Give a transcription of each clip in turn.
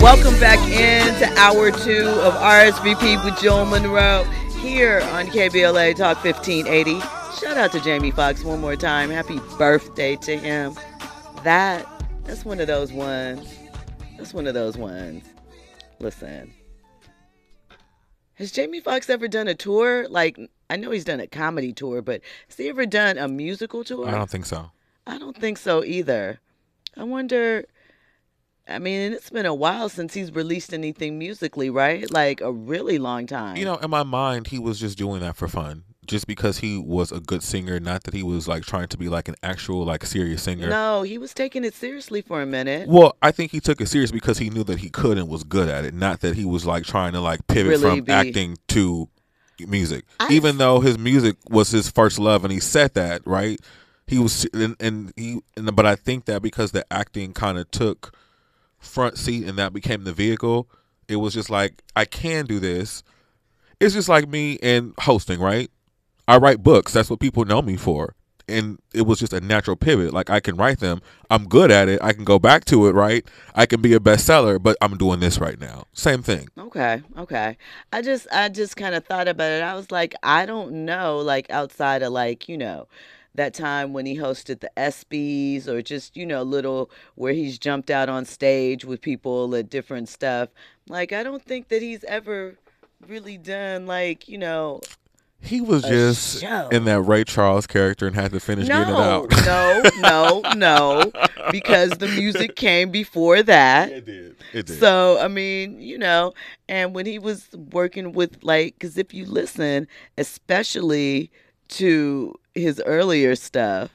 Welcome back into hour two of RSVP with Jill Monroe here on KBLA Talk 1580. Shout out to Jamie Foxx one more time. Happy birthday to him. That that's one of those ones. That's one of those ones. Listen. Has Jamie Foxx ever done a tour? Like I know he's done a comedy tour, but has he ever done a musical tour? I don't think so. I don't think so either. I wonder I mean, it's been a while since he's released anything musically, right? Like a really long time. You know, in my mind, he was just doing that for fun, just because he was a good singer. Not that he was like trying to be like an actual like serious singer. No, he was taking it seriously for a minute. Well, I think he took it serious because he knew that he could and was good at it. Not that he was like trying to like pivot Really from be- acting to music. I- Even though his music was his first love, and he said that right. He was, and, and he, and, but I think that because the acting kind of took front seat and that became the vehicle, it was just like I can do this. It's just like me and hosting, right? I write books. That's what people know me for. And it was just a natural pivot. Like I can write them. I'm good at it. I can go back to it, right? I can be a bestseller, but I'm doing this right now. Same thing. Okay, okay. I just I just kind of thought about it. I was like, I don't know, like outside of like, you know, that time when he hosted the ESPYs or just, you know, little where he's jumped out on stage with people at different stuff. Like I don't think that he's ever really done like, you know, He was just show. in that Ray Charles character and had to finish getting it no, out. no, no, no, because the music came before that. it did. It did. So, I mean, you know, and when he was working with, like, because if you listen, especially to his earlier stuff,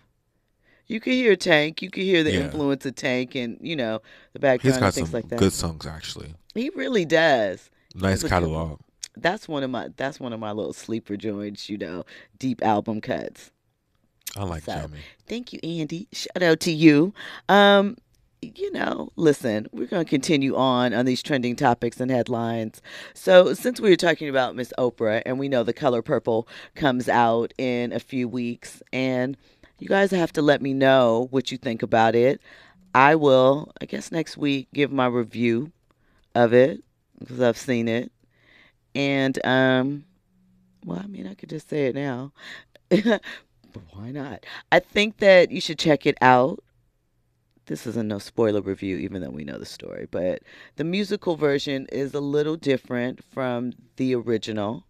you could hear Tank, you could hear the Yeah. influence of Tank and, you know, the He's background and got things some like that. good songs actually. He really does. Nice He's catalog. That's one of my that's one of my little sleeper joints, you know, deep album cuts. I like So, Jamie. Thank you, Andy. Shout out to you. Um, you know, listen, we're going to continue on on these trending topics and headlines. So, since we were talking about Miss Oprah, and we know the color purple comes out in a few weeks, and you guys have to let me know what you think about it. I will, I guess, next week give my review of it because I've seen it. And, um, well, I mean, I could just say it now. why not? I think that you should check it out. This is a no spoiler review, even though we know the story. But the musical version is a little different from the original.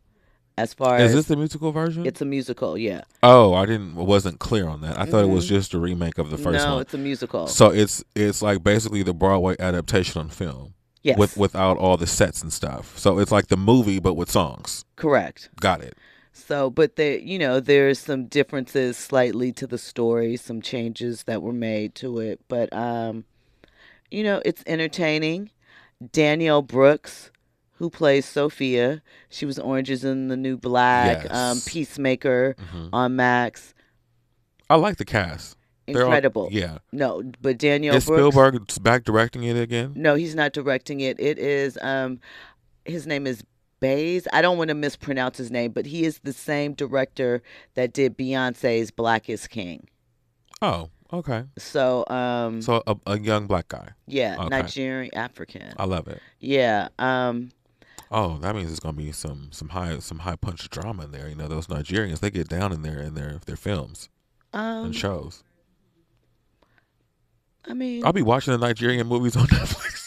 As far as Is as this the musical version? it's a musical, yeah. oh, I didn't wasn't clear on that. I thought it was Mhm. just a remake of the first no, one. No, it's a musical. So it's it's like basically the Broadway adaptation on film yes, with without all the sets and stuff. So it's like the movie but with songs. correct. Got it. So, but there, you know, there's some differences slightly to the story, some changes that were made to it, but um, you know, it's entertaining. Danielle Brooks, who plays Sophia, she was Orange is in the New Black, um, Yes. Peacemaker hmm on Max, I like the cast. They're all- incredible. yeah. No, but Danielle Is Brooks. Spielberg back directing it again? No, he's not directing it. It is um his name is Bays. I don't want to mispronounce his name, but he is the same director that did Beyonce's Black is King. Oh, okay. So um So a, a young black guy. yeah, okay. Nigerian African. I love it. Yeah. Um Oh, that means it's gonna be some some high some high punch drama in there. You know, those Nigerians they get down in there in their their films um and shows. I mean, I'll be watching the Nigerian movies on Netflix.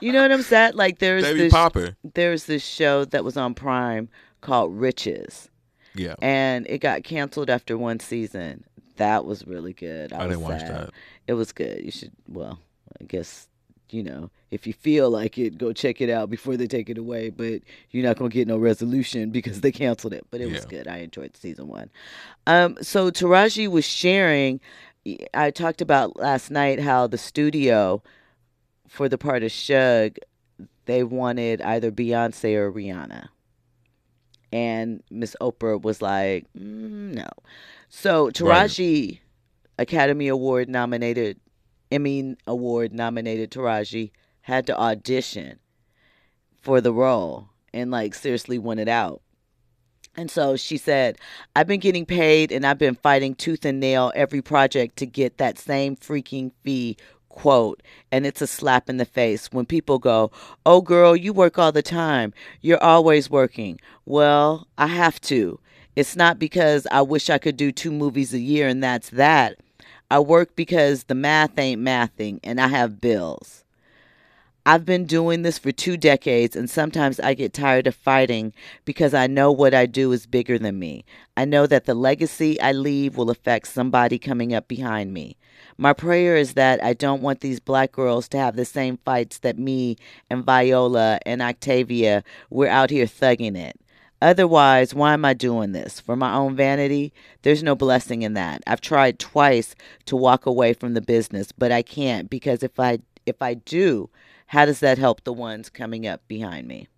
You know what I'm saying? Like there's be this popping. there's this show that was on Prime called Riches Yeah, and it got canceled after one season. That was really good. I, I, didn't watch sad. that. It was good. You should, well, I guess, you know, if you feel like it, go check it out before they take it away. But you're not going to get no resolution because they canceled it. But it was good. I enjoyed season one. Um, so Taraji was sharing, I talked about last night how the studio for the part of Shug, they wanted either Beyonce or Rihanna. And Miss Oprah was like, mm, no. So Taraji, Academy Award nominated, Emmy Award nominated Taraji, had to audition for the role and like seriously won it out. And so she said, I've been getting paid and I've been fighting tooth and nail every project to get that same freaking fee quote, and it's a slap in the face when people go, Oh, girl, you work all the time. You're always working. Well, I have to. It's not because I wish I could do two movies a year and that's that. I work because the math ain't mathing and I have bills. I've been doing this for two decades, and sometimes I get tired of fighting because I know what I do is bigger than me. I know that the legacy I leave will affect somebody coming up behind me. My prayer is that I don't want these black girls to have the same fights that me and Viola and Octavia, we're out here thugging it. Otherwise, why am I doing this? For my own vanity? There's no blessing in that. I've tried twice to walk away from the business, but I can't because if I if I do, how does that help the ones coming up behind me?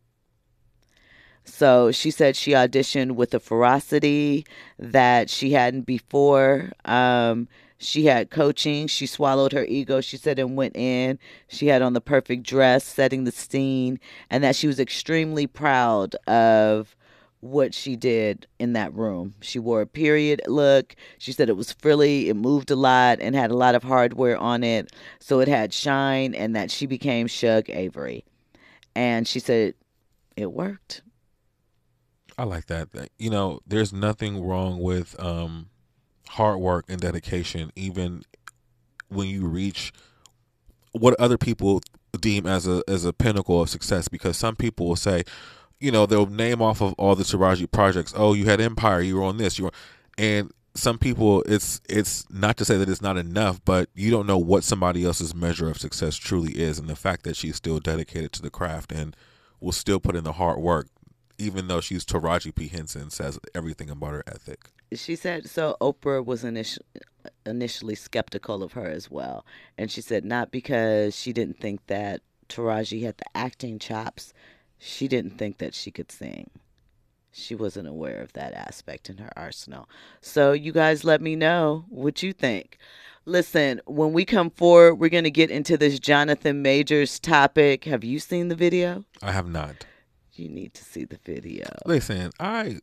So she said she auditioned with a ferocity that she hadn't before. Um, she had coaching. She swallowed her ego, she said, and went in. She had on the perfect dress, setting the scene, and that she was extremely proud of what she did in that room. She wore a period look. She said it was frilly, it moved a lot, and had a lot of hardware on it. So it had shine, and that she became Shug Avery. And she said it worked. I like that. You know, there's nothing wrong with um, hard work and dedication, even when you reach what other people deem as a as a pinnacle of success. Because some people will say, you know, they'll name off of all the Taraji projects. Oh, you had Empire, you were on this, you were, and some people, it's it's not to say that it's not enough, but you don't know what somebody else's measure of success truly is, and the fact that she's still dedicated to the craft and will still put in the hard work, even though she's Taraji P Henson says everything about her ethic. She said so. Oprah was initially initially skeptical of her as well, and she said not because she didn't think that Taraji had the acting chops she didn't think that she could sing. She wasn't aware of that aspect in her arsenal. So, you guys let me know what you think. Listen, when we come forward, we're going to get into this Jonathan Majors topic. Have you seen the video? I have not. You need to see the video. Listen, I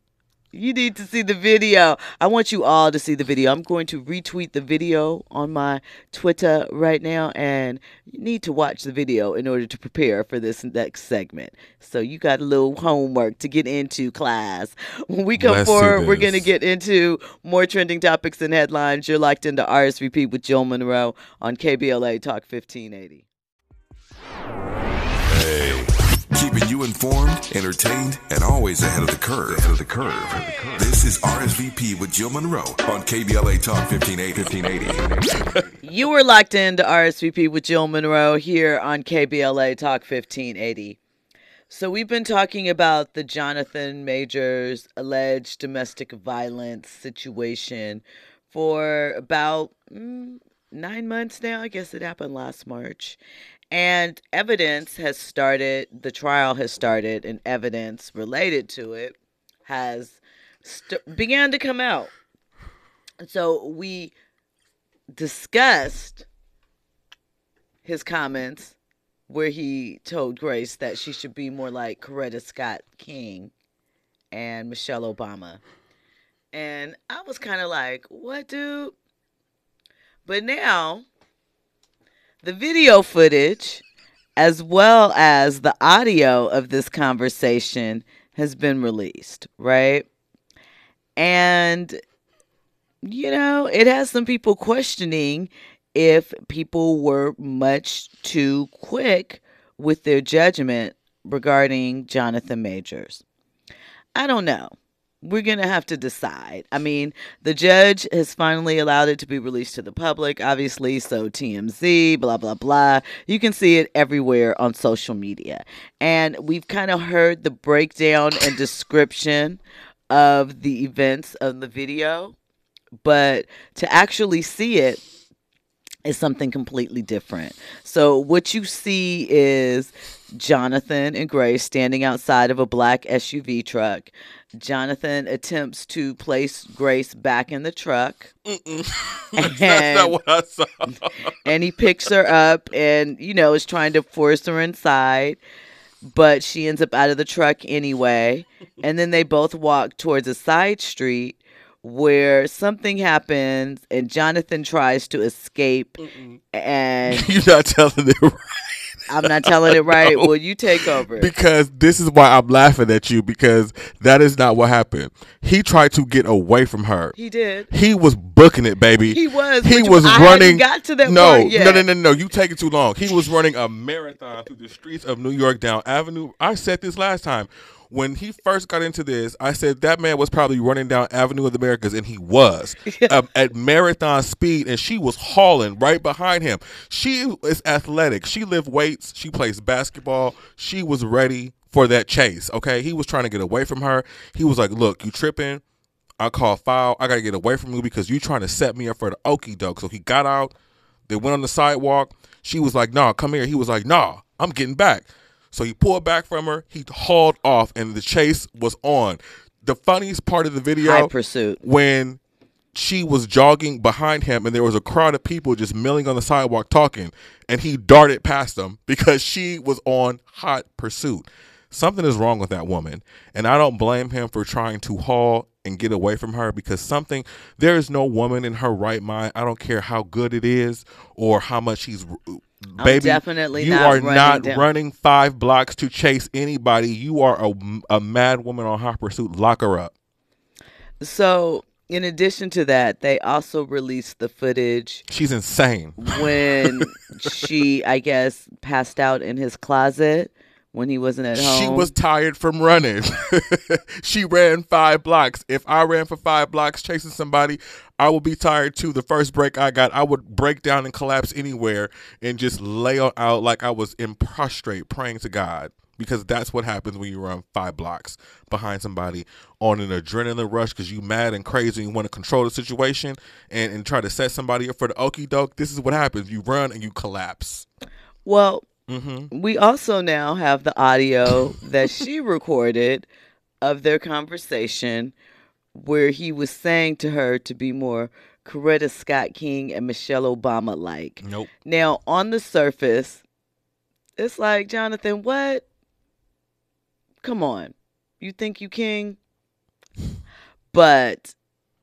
you need to see the video. I want you all to see the video. I'm going to retweet the video on my Twitter right now, and you need to watch the video in order to prepare for this next segment. So you got a little homework to get into class. When we come Let's forward, we're going to get into more trending topics and headlines. You're locked into RSVP with Jill Monroe on KBLA Talk 1580. Informed, entertained, and always ahead of the curve. Ahead of the curve. This is RSVP with Jill Monroe on KBLA Talk 1580. 1580. you were locked into RSVP with Jill Monroe here on KBLA Talk 1580. So we've been talking about the Jonathan Majors alleged domestic violence situation for about mm, nine months now. I guess it happened last March. And evidence has started, the trial has started, and evidence related to it has st- began to come out. So we discussed his comments where he told Grace that she should be more like Coretta Scott King and Michelle Obama. And I was kind of like, what, dude? But now the video footage, as well as the audio of this conversation, has been released, right? And, you know, it has some people questioning if people were much too quick with their judgment regarding Jonathan Majors. I don't know we're going to have to decide. I mean, the judge has finally allowed it to be released to the public, obviously, so TMZ, blah, blah, blah. You can see it everywhere on social media. And we've kind of heard the breakdown and description of the events of the video, but to actually see it, is something completely different. So, what you see is Jonathan and Grace standing outside of a black SUV truck. Jonathan attempts to place Grace back in the truck. That's and, not what I saw. and he picks her up and, you know, is trying to force her inside. But she ends up out of the truck anyway. And then they both walk towards a side street where something happens and Jonathan tries to escape and You're not telling it right. I'm not telling it right. Will you take over. Because this is why I'm laughing at you because that is not what happened. He tried to get away from her. He did. He was booking it, baby. He was, He was I running. got to that no, no, no, no, no. You take it too long. He was running a marathon through the streets of New York down Avenue. I said this last time. When he first got into this, I said that man was probably running down Avenue of the Americas, and he was um, at marathon speed, and she was hauling right behind him. She is athletic. She lift weights. She plays basketball. She was ready for that chase. Okay, he was trying to get away from her. He was like, "Look, you tripping? I call foul. I gotta get away from you because you trying to set me up for the okey doke." So he got out. They went on the sidewalk. She was like, "Nah, come here." He was like, "Nah, I'm getting back." So he pulled back from her. He hauled off, and the chase was on. The funniest part of the video High pursuit. when she was jogging behind him and there was a crowd of people just milling on the sidewalk talking and he darted past them because she was on hot pursuit something is wrong with that woman and i don't blame him for trying to haul and get away from her because something there is no woman in her right mind i don't care how good it is or how much he's baby definitely you not are running not down- running five blocks to chase anybody. You are a, a mad woman on hot pursuit. Lock her up. So, in addition to that, they also released the footage she's insane. when she, I guess, passed out in his closet when he wasn't at home. She was tired from running. she ran five blocks. If I ran for five blocks chasing somebody, I would be tired too. The first break I got, I would break down and collapse anywhere and just lay out like I was in prostrate praying to God. Because that's what happens when you run five blocks behind somebody on an adrenaline rush because you mad and crazy and you want to control the situation and, and try to set somebody up for the okey doke. This is what happens. You run and you collapse. Well, Mm-hmm. we also now have the audio that she recorded of their conversation where he was saying to her to be more Coretta Scott King and Michelle Obama like. Nope. Now, on the surface, it's like, Jonathan, what? Come on. You think you king? But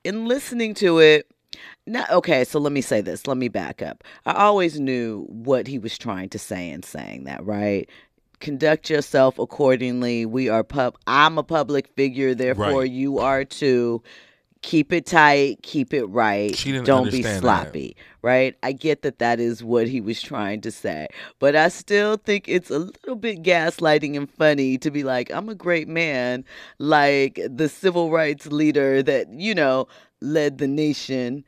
in listening to it, now, okay, so let me say this. Let me back up. I always knew what he was trying to say in saying that, right? Conduct yourself accordingly. We are pub. I'm a public figure, therefore Right. you are too. Keep it tight. Keep it right. She didn't Don't be understand that. sloppy, right? I get that that is what he was trying to say, but I still think it's a little bit gaslighting and funny to be like, "I'm a great man," like the civil rights leader that you know led the nation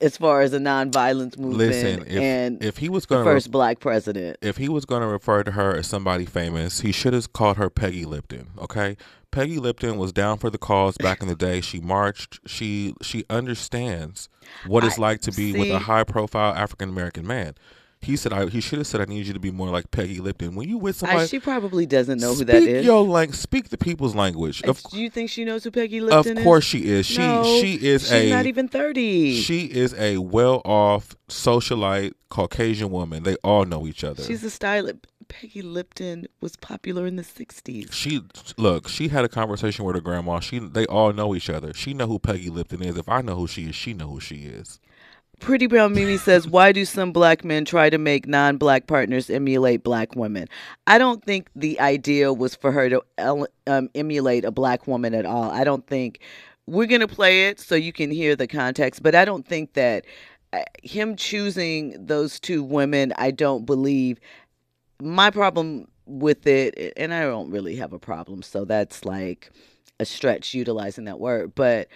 as far as a nonviolence movement Listen, if, and if he was the going to first black president. if he was going to refer to her as somebody famous, he should have called her Peggy Lipton. Okay, Peggy Lipton was down for the cause back in the day. She marched. She she understands what it's I- like to be with a high profile African American man. He said I, he should have said I need you to be more like Peggy Lipton. When you with I, somebody, she probably doesn't know who that is. your like speak the people's language. Of, Do you think she knows who Peggy Lipton is? Of course she is. She No, she is a she's a not even thirty. she is a well off socialite Caucasian woman. They all know each other. She's a stylist. Peggy Lipton was popular in the '60s. she look she had a conversation with her grandma she they all know each other she know who peggy lipton is if i know who she is she know who she is Pretty Brown Mimi says, Why do some black men try to make non black partners emulate black women? I don't think the idea was for her to um, emulate a black woman at all. I don't think we're going to play it so you can hear the context, but I don't think that uh, him choosing those two women, I don't believe. My problem with it, and I don't really have a problem, so that's like a stretch utilizing that word, but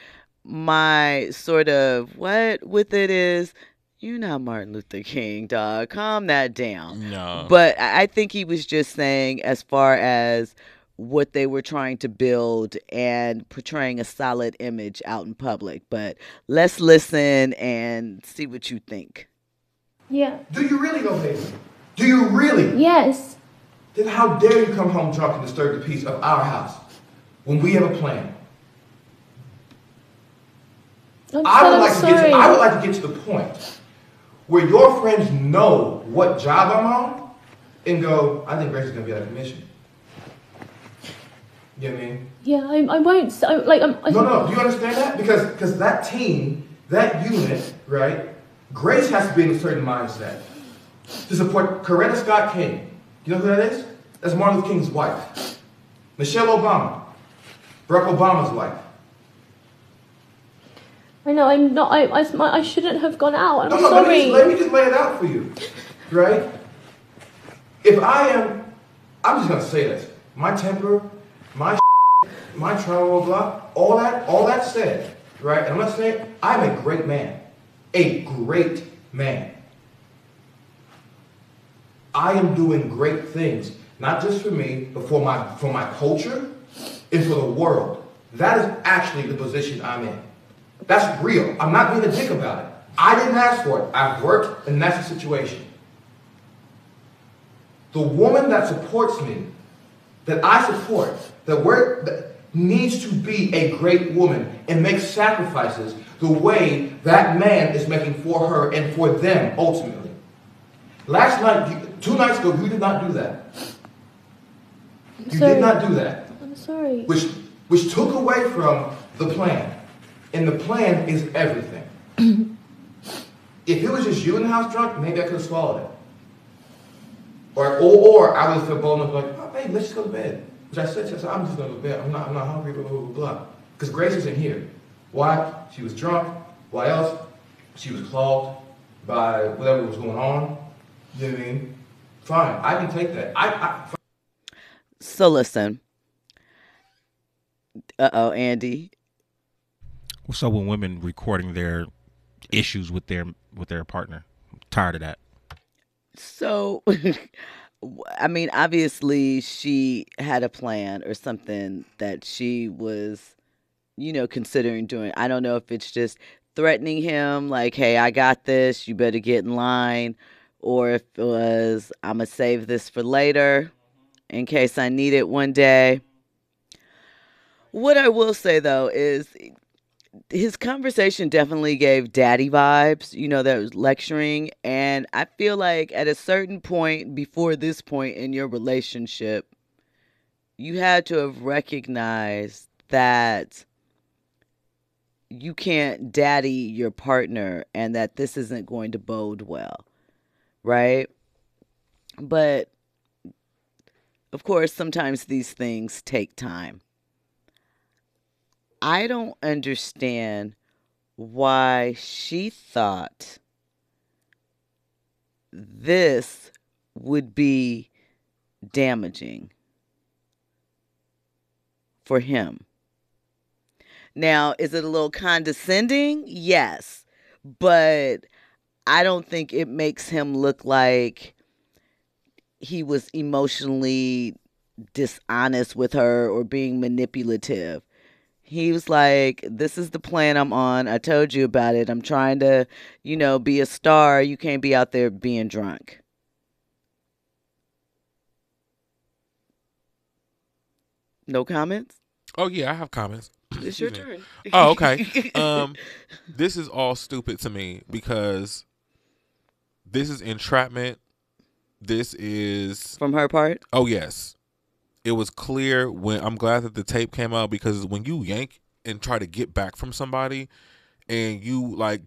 my sort of what with it is you're not Martin Luther King, dog. Calm that down. no But I I think he was just saying, as far as what they were trying to build and portraying a solid image out in public. But let's listen and see what you think. Yeah. Do you really go, baby? Do you really? Yes. Then how dare you come home drunk and disturb the peace of our house when we have a plan? I'm I would like to get to, I would like to get to the point where your friends know what job I'm on and go, I think Grace is gonna be out of commission. You know what I mean? Yeah, I, I won't. I, like, I'm, I, No, no, do you understand that? Because because that team, that unit, right? Grace has to be in a certain mindset to support Coretta Scott King. You know who that is? That's Martin Luther King's wife. Michelle Obama, Barack Obama's wife. I know I'm not. I, I, I shouldn't have gone out. I'm No, no, let me, sorry. just, let me just lay it out for you, right? If I am, I'm just gonna say this: my temper, my, my trauma, blah, all that, all that said, right? And I'm not saying I'm a great man, a great man. I am doing great things, not just for me, but for my for my culture and for the world. That is actually the position I'm in. That's real. I'm not being a dick about it. I didn't ask for it. I've worked, and that's the situation. The woman that supports me, that I support, that, we're, that needs to be a great woman and make sacrifices the way that man is making for her and for them ultimately. Last night, two nights ago, you did not do that. You sorry. did not do that I'm sorry. which which took away from the plan. And the plan is everything. if it was just you in the house drunk, maybe I could have swallowed it. Or, or, or I would have felt bold enough like, oh, babe, let's just go to bed. Which I said, to her, I'm just going to go to bed. I'm not, I'm not hungry, blah, blah, blah, blah. Because Grace isn't here. Why? She was drunk. Why else? She was clogged by whatever was going on. You know what I mean? Fine. I can take that. I, I, So listen. Uh oh, Andy. So when women recording their issues with their with their partner, I'm tired of that. So, I mean, obviously, she had a plan or something that she was, you know, considering doing. I don't know if it's just threatening him, like, hey, I got this, you better get in line, or if it was, I'm to save this for later in case I need it one day. What I will say, though, is his conversation definitely gave daddy vibes, you know, that was lecturing. And I feel like at a certain point before this point in your relationship, you had to have recognized that you can't daddy your partner and that this isn't going to bode well, right? But of course, sometimes these things take time. I don't understand why she thought this would be damaging for him. Now, is it a little condescending? Yes. But I don't think it makes him look like he was emotionally dishonest with her or being manipulative he was like, This is the plan I'm on. I told you about it. I'm trying to, you know, be a star. You can't be out there being drunk. No comments? Oh yeah, I have comments. It's your turn. Oh, okay. Um, this is all stupid to me because this is entrapment. This is From her part? oh yes, it was clear when I'm glad that the tape came out because when you yank and try to get back from somebody, and you like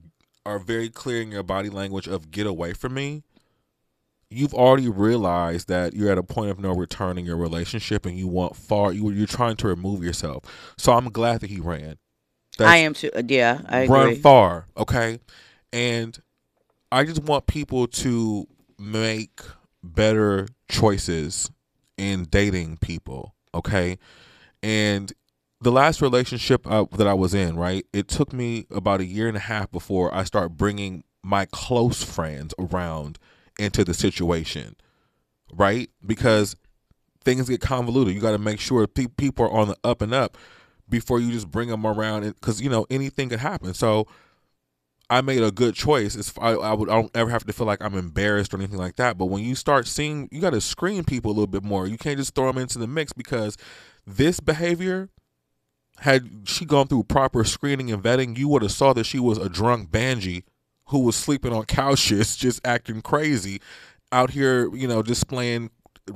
are very clear in your body language of get away from me. You've already realized that you're at a point of no return in your relationship, and you want far. You you're trying to remove yourself. So I'm glad that he ran. That's, I am too. uh, Yeah, I run agree. far, okay? And I just want people to make better choices in dating people, okay? And the last relationship I, that I was in, right? It took me about a year and a half before I start bringing my close friends around into the situation, right? Because things get convoluted. You got to make sure pe- people are on the up and up before you just bring them around because you know anything could happen. So I made a good choice. It's, I, I would I don't ever have to feel like I'm embarrassed or anything like that. But when you start seeing, you got to screen people a little bit more. You can't just throw them into the mix because this behavior. Had she gone through proper screening and vetting, you would have saw that she was a drunk banji who was sleeping on couches, just acting crazy, out here, you know, displaying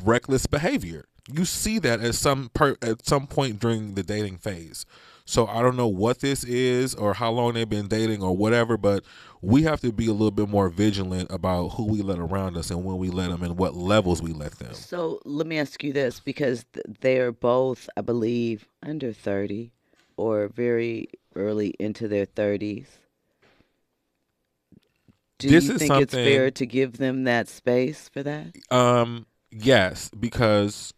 reckless behavior. You see that at some per, at some point during the dating phase. So I don't know what this is or how long they've been dating or whatever, but we have to be a little bit more vigilant about who we let around us and when we let them and what levels we let them. So let me ask you this because they're both, I believe, under 30 or very early into their 30s. Do This you think it's fair to give them that space for that? Um, yes, because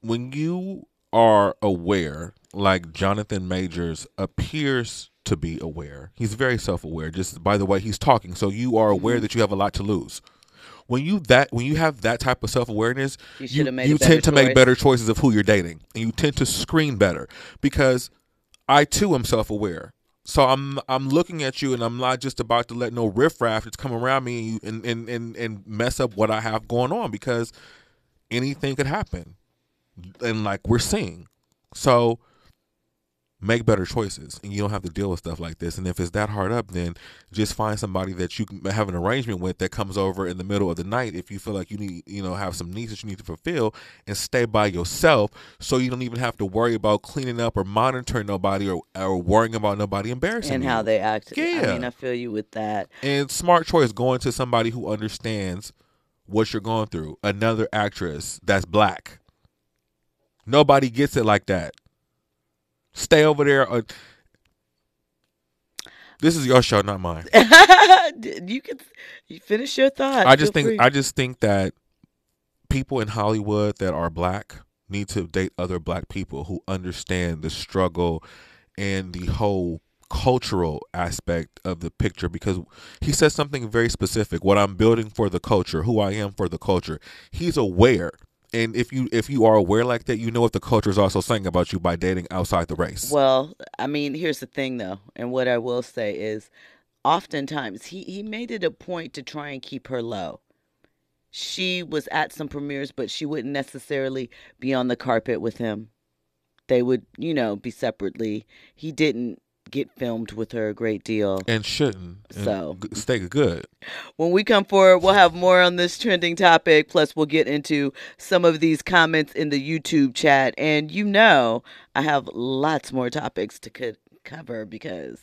when you are aware, like Jonathan Majors appears to be aware, he's very self-aware. Just by the way he's talking, so you are Mm-hmm. aware that you have a lot to lose. When you that when you have that type of self-awareness, You you, a you tend to make better choices of who you're dating, and you tend to screen better because I too am self-aware. So I'm I'm looking at you, and I'm not just about to let no riffraff that's come around me and and and and mess up what I have going on because anything could happen, and like we're seeing, so make better choices, and you don't have to deal with stuff like this. And if it's that hard up, then just find somebody that you can have an arrangement with that comes over in the middle of the night if you feel like you need you know have some needs that you need to fulfill, and stay by yourself so you don't even have to worry about cleaning up or monitoring nobody or or worrying about nobody embarrassing And you. how they act. Yeah. I mean, I feel you with that. And smart choice going to somebody who understands what you're going through. Another actress that's black. Nobody gets it like that. Stay over there. Uh, this is your show, not mine. you can you finish your thought. I just Feel think free. I just think that people in Hollywood that are black need to date other black people who understand the struggle and the whole cultural aspect of the picture because he says something very specific what I'm building for the culture who I am for the culture he's aware and if you if you are aware like that you know what the culture is also saying about you by dating outside the race Well, I mean, here's the thing though, and what I will say is oftentimes he, he made it a point to try and keep her low. She was at some premieres, but she wouldn't necessarily be on the carpet with him. They would, you know, be separately. He didn't get filmed with her a great deal. and shouldn't and So- stay good When we come forward, we'll have more on this trending topic. Plus, we'll get into some of these comments in the YouTube chat. And you know, I have lots more topics to co- cover because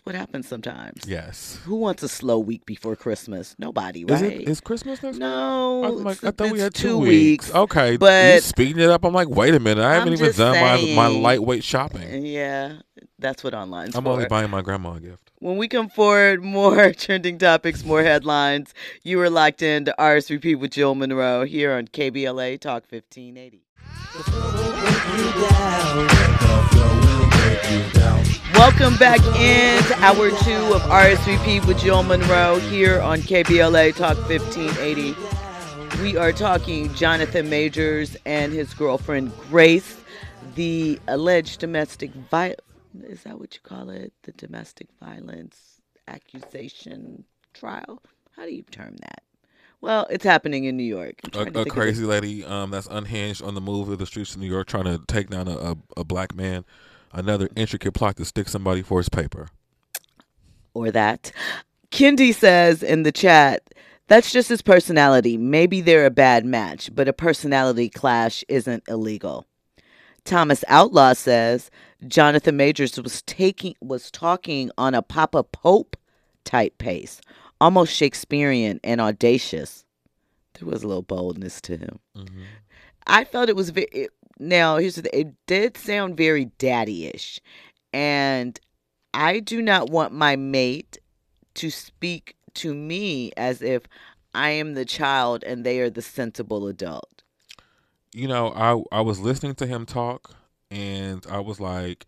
it's what happens sometimes. yes Who wants a slow week before Christmas? Nobody, is right? it is Christmas next week? no, I'm like, I thought we had two, weeks. Okay, but- you speeding it up. I'm like, wait a minute. I haven't I'm even just done my my lightweight shopping. Uh, yeah, that's what online's I'm for. only buying my grandma a gift. When we come forward, more trending topics, more headlines. You are locked into RSVP with Jill Monroe here on KBLA Talk 1580. Welcome back into hour two of RSVP with Jill Monroe here on KBLA Talk 1580. We are talking Jonathan Majors and his girlfriend Grace, the alleged domestic violence. Is that what you call it? The domestic violence accusation trial? How do you term that? Well, it's happening in New York. A, a crazy lady um, that's unhinged on the move of the streets of New York, trying to take down a, a, a black man. Another intricate plot to stick somebody for his paper. or that. Kendi says in the chat, that's just his personality. Maybe they're a bad match, but a personality clash isn't illegal. Thomas Outlaw says Jonathan Majors was taking was talking on a Papa Pope type pace, almost Shakespearean and audacious. There was a little boldness to him. Mm-hmm. I felt it was very. It, now here's the thing: it did sound very daddy-ish, and I do not want my mate to speak to me as if I am the child and they are the sensible adult. You know, I I was listening to him talk, and I was like,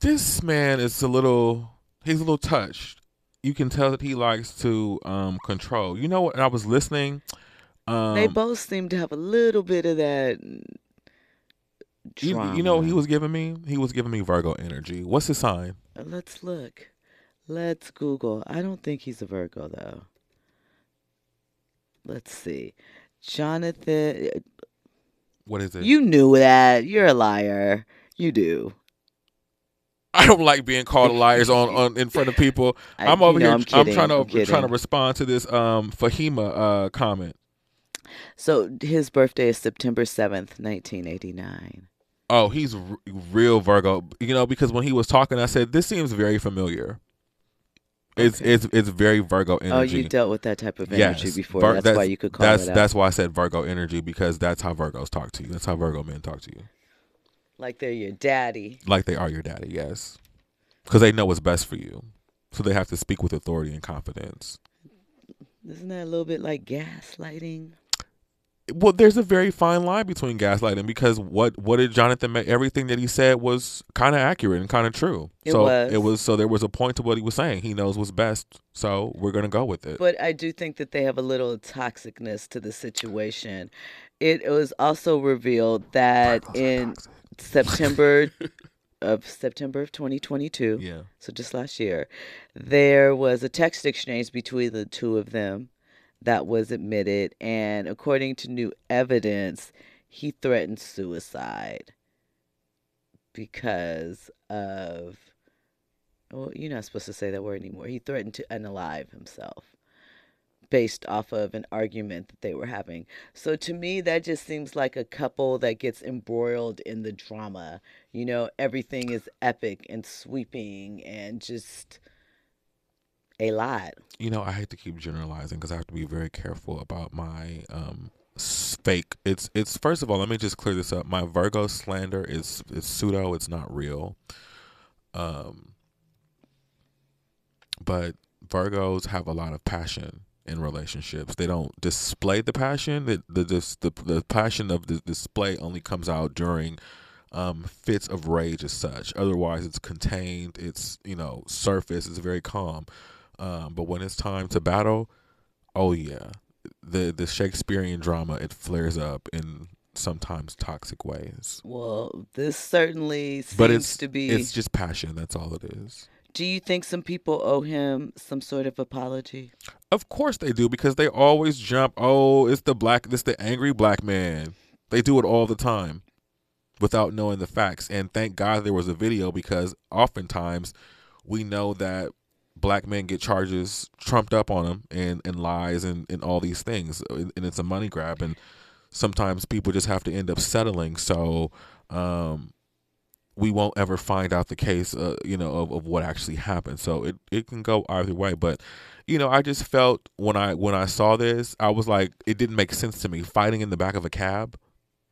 this man is a little. He's a little touched. You can tell that he likes to um, control. You know what? I was listening. Um, they both seem to have a little bit of that. you, Drama. you know, he was giving me. He was giving me Virgo energy. What's his sign? Let's look. Let's Google. I don't think he's a Virgo though. Let's see. Jonathan, What is it? you knew that. You're a liar. You do. I don't like being called liars on, on in front of people. I- I'm you over here. I'm I'm, trying to I'm trying to respond to this um Fahima uh comment. So his birthday is September 7th, 1989. Oh, he's r- real Virgo. You know, because when he was talking, I said this seems very familiar. It's Okay. it's it's very Virgo energy. Oh, you dealt with that type of energy Yes, before. Vir- that's, why you could call that's it out. that's why I said Virgo energy because that's how Virgos talk to you. That's how Virgo men talk to you, like they're your daddy. like they are your daddy. Yes, because they know what's best for you, so they have to speak with authority and confidence. Isn't that a little bit like gaslighting? Well, there's a very fine line between gaslighting because what what did Jonathan make? Everything that he said was kind of accurate and kind of true. It so was. it was so there was a point to what he was saying. He knows what's best, so we're gonna go with it. But I do think that they have a little toxicness to the situation. It was also revealed that in. September of September of 2022, yeah, so just last year, there was a text exchange between the two of them that was admitted, and according to new evidence, he threatened suicide because of well, you're not supposed to say that word anymore. He threatened to unalive himself based off of an argument that they were having. So to me, that just seems like a couple that gets embroiled in the drama. You know, everything is epic and sweeping and just a lot. you know I hate to keep generalizing because I have to be very careful about my um fake. It's it's first of all, let me just clear this up. My Virgo slander is is pseudo. It's not real. Um, but Virgos have a lot of passion in relationships. They don't display the passion. The the the, the, the passion of the display only comes out during um, fits of rage as such. Otherwise, it's contained. It's you know surface. It's very calm. Um, but when it's time to battle, oh yeah, the the Shakespearean drama it flares up in sometimes toxic ways. Well, this certainly seems But it's to be. it's just passion. That's all it is. Do you think some people owe him some sort of apology? Of course they do because they always jump. Oh, it's the black. It's the angry black man. They do it all the time, without knowing the facts. And thank God there was a video because oftentimes we know that black men get charges trumped up on them and, and lies and, and all these things, and and it's a money grab. And sometimes people just have to end up settling. So. Um, we won't ever find out the case, uh, you know, of, of what actually happened. So it, it can go either way. But, you know, I just felt when I when I saw this, I was like, it didn't make sense to me. Fighting in the back of a cab,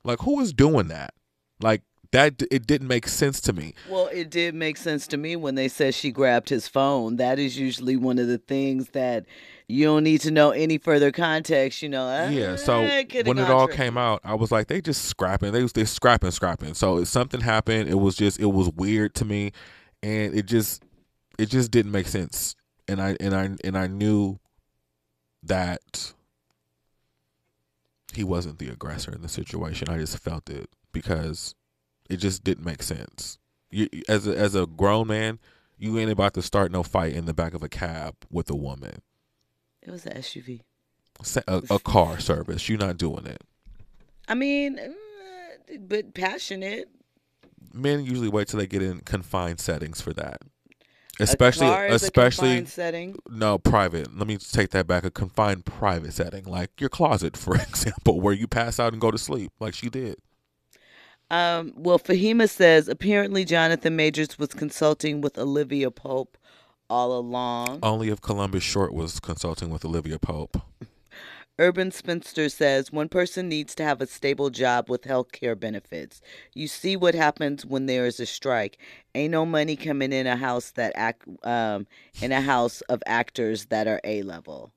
like who is doing that? Like that, it didn't make sense to me. Well, it did make sense to me when they said she grabbed his phone. That is usually one of the things that you don't need to know any further context. You know, Yeah. So "Ah, when it all tricky." came out, I was like, they just scrapping. They was they scrapping, scrapping. So if something happened, it was just it was weird to me, and it just it just didn't make sense. And I and I and I knew that he wasn't the aggressor in the situation. I just felt it because it just didn't make sense. You as a, as a grown man, you ain't about to start no fight in the back of a cab with a woman. it was an SUV. A, a car service. You're not doing it. I mean, uh, but passionate. men usually wait till they get in confined settings for that. Especially, car is a especially confined setting. no private. Let me take that back. A confined private setting, like your closet, for example, where you pass out and go to sleep, like she did. Um, well, Fahima says apparently Jonathan Majors was consulting with Olivia Pope all along. Only if Columbus Short was consulting with Olivia Pope. Urban Spinster says one person needs to have a stable job with health care benefits. You see what happens when there is a strike. Ain't no money coming in a house that act um in a house of actors that are A level,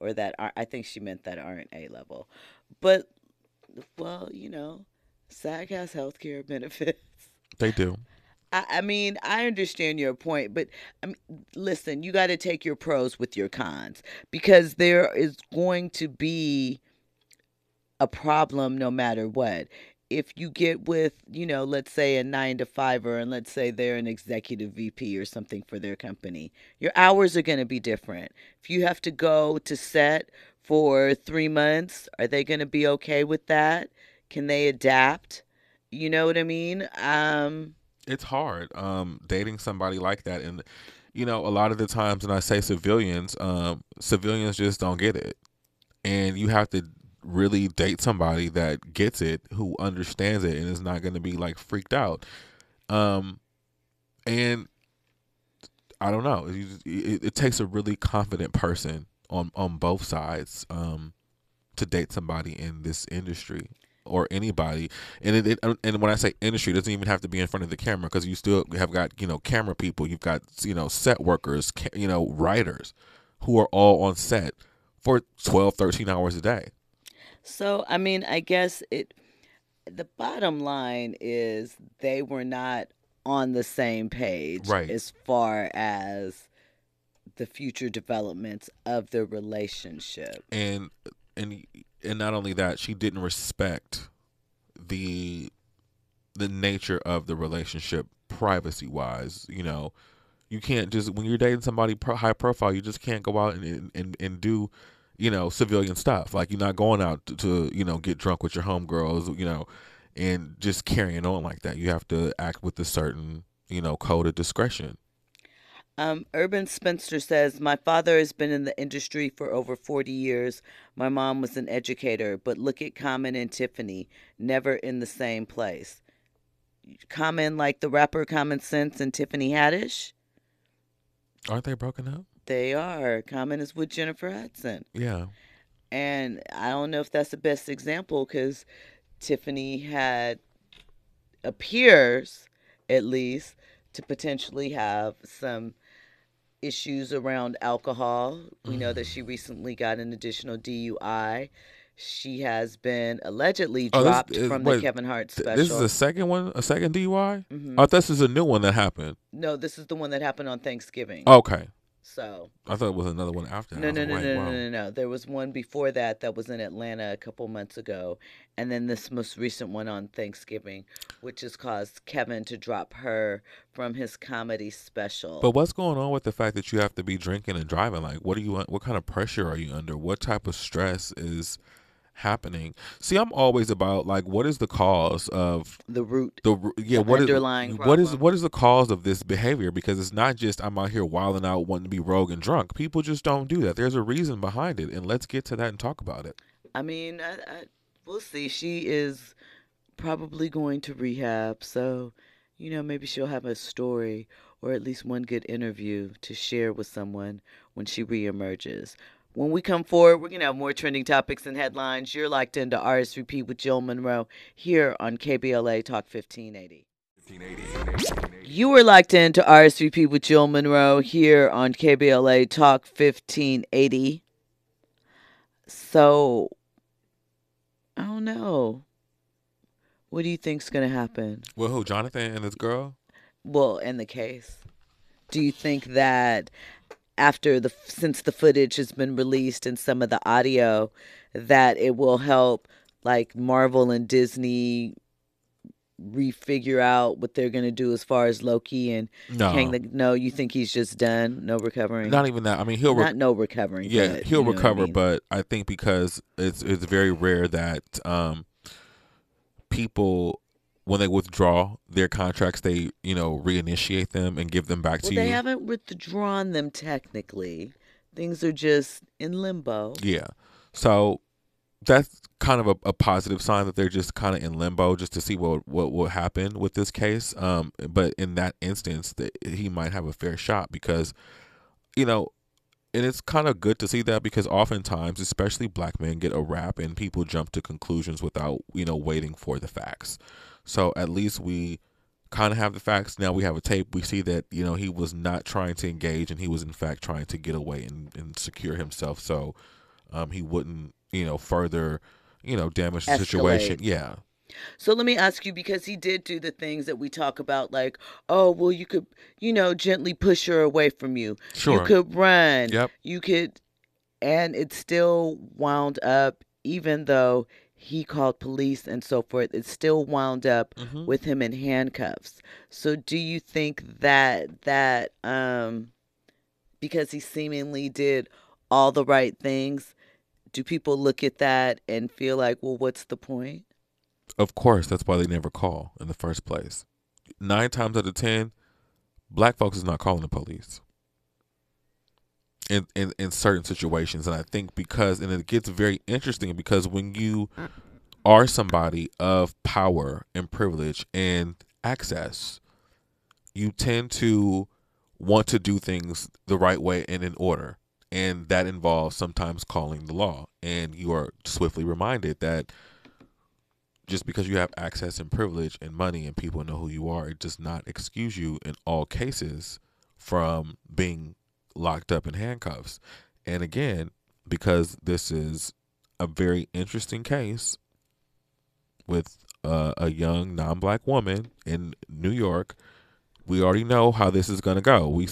or that are I think she meant that aren't A level, but well you know, SAG has health care benefits. They do. I, I mean, I understand your point, but I mean, listen, you got to take your pros with your cons because there is going to be a problem no matter what. If you get with, you know, let's say a nine to fiver, and let's say they're an executive VP or something for their company, your hours are going to be different. If you have to go to set for three months, are they going to be okay with that? Can they adapt? You know what I mean? Um, it's hard um dating somebody like that and you know a lot of the times when i say civilians um civilians just don't get it and you have to really date somebody that gets it, who understands it, and is not going to be like freaked out. Um, and I don't know. It, it, it takes a really confident person on on both sides um, to date somebody in this industry or anybody. And it, it uh, and when I say industry, it doesn't even have to be in front of the camera because you still have got you know camera people, you've got you know set workers, ca- you know writers who are all on set for 12, 13 hours a day. So, I mean, I guess it the bottom line is they were not on the same page Right. as far as the future developments of the relationship. and and and not only that, she didn't respect the the nature of the relationship privacy wise. You know, you can't just when you're dating somebody pro- high profile, you just can't go out and and, and, do you know civilian stuff. Like you're not going out to, to you know get drunk with your homegirls. You know. And just carrying on like that, you have to act with a certain, you know, code of discretion. Um, Urban Spencer says, My father has been in the industry for over 40 years. My mom was an educator, but look at Common and Tiffany, never in the same place. Common, like the rapper Common Sense and Tiffany Haddish? Aren't they broken up? They are. Common is with Jennifer Hudson. Yeah. And I don't know if that's the best example because Tiffany Haddish appears, at least, to potentially have some issues around alcohol. We know that she recently got an additional DUI. She has been allegedly Oh, dropped from wait, the Kevin Hart special. This is a second one, a second DUI. Mhm. I thought this is a new one that happened. no, this is the one that happened on Thanksgiving. Okay, So I thought it was another one after. that. No, no, like, no, no, wow. no, no, no. There was one before that that was in Atlanta a couple months ago, and then this most recent one on Thanksgiving, which has caused Kevin to drop her from his comedy special. But what's going on with the fact that you have to be drinking and driving? Like, what are you? What kind of pressure are you under? What type of stress is happening? See, I'm always about like, what is the cause of the root, the yeah The what is underlying what is what is the cause of this behavior? Because it's not just I'm out here wilding out wanting to be rogue and drunk. People just don't do that. There's a reason behind it, and let's get to that and talk about it. I mean, I, I, we'll see. She is probably going to rehab, so you know maybe she'll have a story or at least one good interview to share with someone when she reemerges. When we come forward, we're gonna have more trending topics and headlines. You're locked into RSVP with Jill Monroe here on KBLA Talk 1580. 1580. You are locked into RSVP with Jill Monroe here on KBLA Talk 1580. So, I don't know. What do you think's going to happen? Well, who Jonathan and this girl? Well, in the case, do you think that after the since the footage has been released and some of the audio that it will help like Marvel and Disney refigure out what they're going to do as far as Loki and No. Kang the no, you think he's just done, no recovering? Not even that. I mean, he'll re- Not no recovering. yeah, but he'll you know what I recover, mean. but I think because it's it's very rare that um people when they withdraw their contracts, they you know reinitiate them and give them back well, to they you. They haven't withdrawn them technically. Things are just in limbo. Yeah, so that's kind of a, a positive sign that they're just kind of in limbo, just to see what what will happen with this case. Um, but in that instance, that he might have a fair shot because you know and it's kind of good to see that because oftentimes especially black men get a rap and people jump to conclusions without you know waiting for the facts so at least we kind of have the facts now we have a tape we see that you know he was not trying to engage and he was in fact trying to get away and, and secure himself so um, he wouldn't you know further you know damage the situation yeah So let me ask you because he did do the things that we talk about, like, oh, well, you could, you know, gently push her away from you. Sure. You could run. Yep. You could, and it still wound up, even though he called police and so forth, it still wound up Mhm. with him in handcuffs. So do you think that, that, um, because he seemingly did all the right things, do people look at that and feel like, well, what's the point? Of course, that's why they never call in the first place. Nine times out of ten, black folks is not calling the police. In, in in certain situations. And i think because and it gets very interesting because when you are somebody of power and privilege and access you tend to want to do things the right way and in order. And that involves sometimes calling the law. And you are swiftly reminded that just because you have access and privilege and money and people know who you are it does not excuse you in all cases from being locked up in handcuffs. And again, because this is a very interesting case with uh, a young non-black woman in New York, we already know how this is going to go. We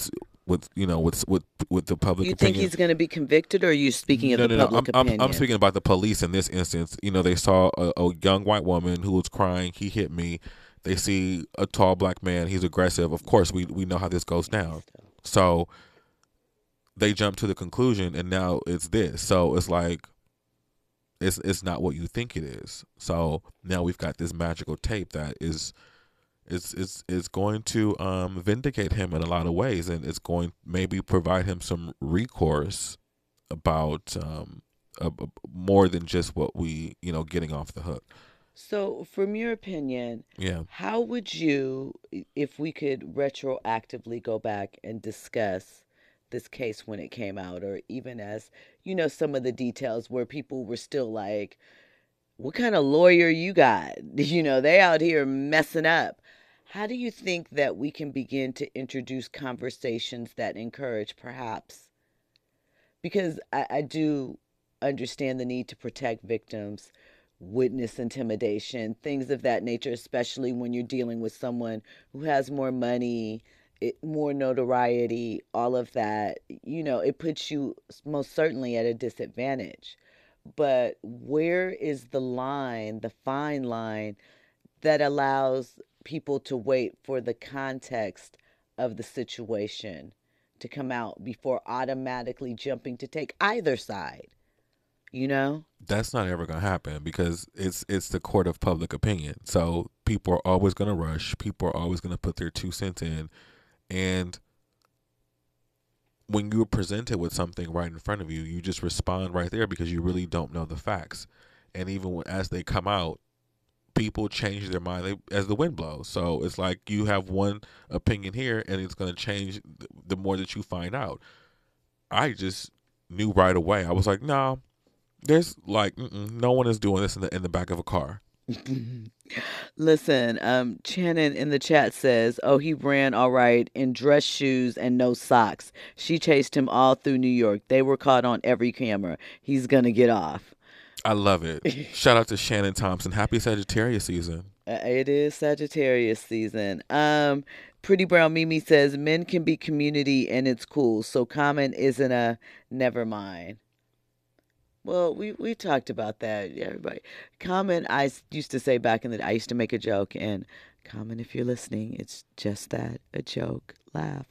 with you know with with with the public You think he's going to be convicted, or are you speaking of no, the no, no. public I'm, I'm. I'm speaking about the police in this instance. You know, they saw a, a young white woman who was crying. He hit me. They see a tall black man. He's aggressive. Of course, we we know how this goes down. So they jump to the conclusion, and now it's this. So it's like it's it's not what you think it is. So now we've got this magical tape that is is is is going to um, vindicate him in a lot of ways, and it's going maybe provide him some recourse about um, uh, more than just what we you know getting off the hook. So, from your opinion, Yeah. how would you, if we could retroactively go back and discuss this case when it came out, or even as, you know, some of the details where people were still like, what kind of lawyer you got? You know, they out here messing up. How do you think that we can begin to introduce conversations that encourage perhaps? Because I, I do understand the need to protect victims, witness intimidation, things of that nature, especially when you're dealing with someone who has more money, it, more notoriety, all of that. You know, it puts you most certainly at a disadvantage. But where is the line, the fine line, that allows people to wait for the context of the situation to come out before automatically jumping to take either side? You know? that's not ever going to happen because it's it's the court of public opinion. So people are always going to rush. People are always going to put their two cents in, and when you're presented with something right in front of you, you just respond right there because you really don't know the facts. And even as they come out, people change their mind as the wind blows. So it's like you have one opinion here, and it's going to change the more that you find out. I just knew right away. I was like, no, there's like no one is doing this in the in the back of a car. Listen, um, Shannon in the chat says, "Oh, he ran all right in dress shoes and no socks. She chased him all through New York. They were caught on every camera. He's gonna get off. I love it. Shout out to Shannon Thompson. Happy Sagittarius season. Uh, it is Sagittarius season. Um, Pretty Brown Mimi says men can be community and it's cool. So common isn't a never mind. Well, we we talked about that. Everybody, common. I s- used to say back in the. I used to make a joke, and common, if you're listening, it's just that a joke. Laugh.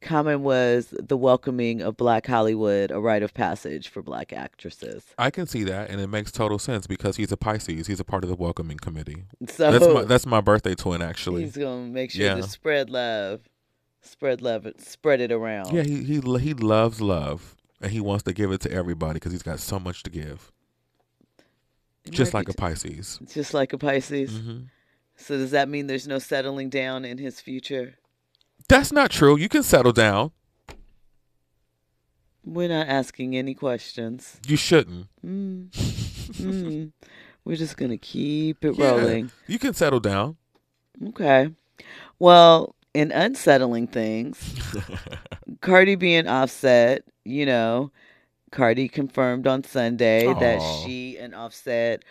Common was the welcoming of Black Hollywood, a rite of passage for Black actresses. I can see that, and it makes total sense because he's a Pisces. He's a part of the welcoming committee. So That's my that's my birthday twin, actually. he's gonna make sure Yeah. to spread love, spread love, spread it around. Yeah, he he lo- he loves love, and he wants to give it to everybody because he's got so much to give. It Just like a Pisces. just like a Pisces. hmm So does that mean there's no settling down in his future? That's not true. You can settle down. We're not asking any questions. You shouldn't. Mm. mm. We're just gonna keep it Yeah. rolling. You can settle down. Okay. Well, in unsettling things, Cardi B and Offset, you know, Cardi confirmed on Sunday that she and Offset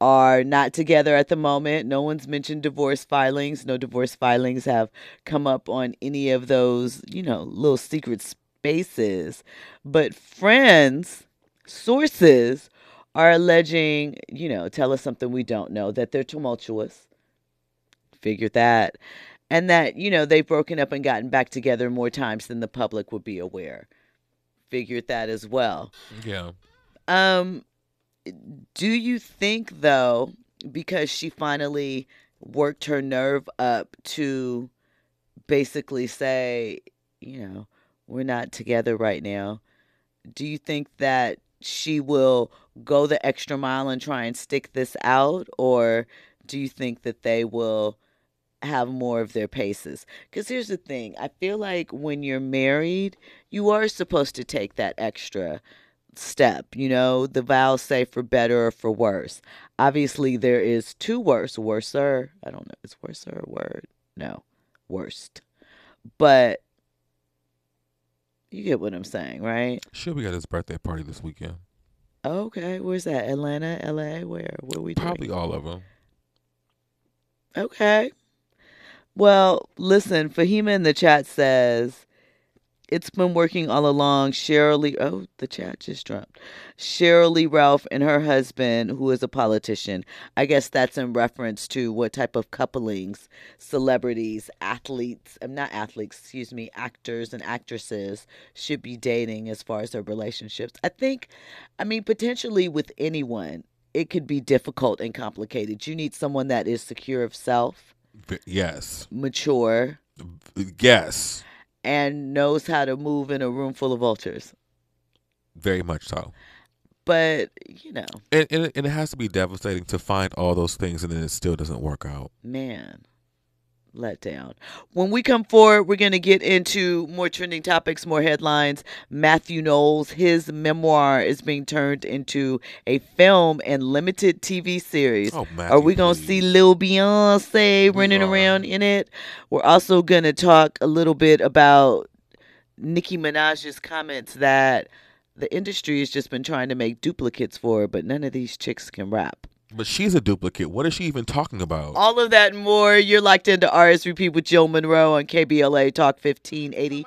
are not together at the moment. No one's mentioned divorce filings. No divorce filings have come up on any of those, you know, little secret spaces. But friends, sources are alleging, you know, tell us something we don't know, that they're tumultuous. Figured that. And that, you know, they've broken up and gotten back together more times than the public would be aware. Figured that as well. Yeah. Um, do you think though, because she finally worked her nerve up to basically say, you know, we're not together right now. do you think that she will go the extra mile and try and stick this out, or do you think that they will have more of their paces? Because here's the thing I feel like when you're married, you are supposed to take that extra step. You know, the vows say for better or for worse. Obviously, there is two worse, worser. I don't know, is worser or a word? No, worst. But you get what I'm saying, right? Should we got his birthday party this weekend? Okay, where's that? Atlanta, LA, where? Where we doing? Probably all of them. Okay. Well, listen, Fahima in the chat says it's been working all along. Cheryl oh, the chat just dropped. Sheryl Lee Ralph and her husband, who is a politician. I guess that's in reference to what type of couplings celebrities, athletes, I'm not athletes, excuse me, actors and actresses should be dating as far as their relationships. I think, I mean, potentially with anyone, it could be difficult and complicated. You need someone that is secure of self, Yes. mature, Yes. and knows how to move in a room full of vultures. Very much so. But, you know, And, and, it- and it has to be devastating to find all those things and then it still doesn't work out. man, let down. When we come forward, we're going to get into more trending topics, more headlines. Mathew Knowles, his memoir is being turned into a film and limited TV series. Oh, Mathew, Are we going to see. Lil Beyonce running are. around in it? We're also going to talk a little bit about Nicki Minaj's comments that the industry has just been trying to make duplicates for but none of these chicks can rap. But she's a duplicate. What is she even talking about? All of that and more. You're locked into RSVP with Jill Monroe on KBLA Talk 1580.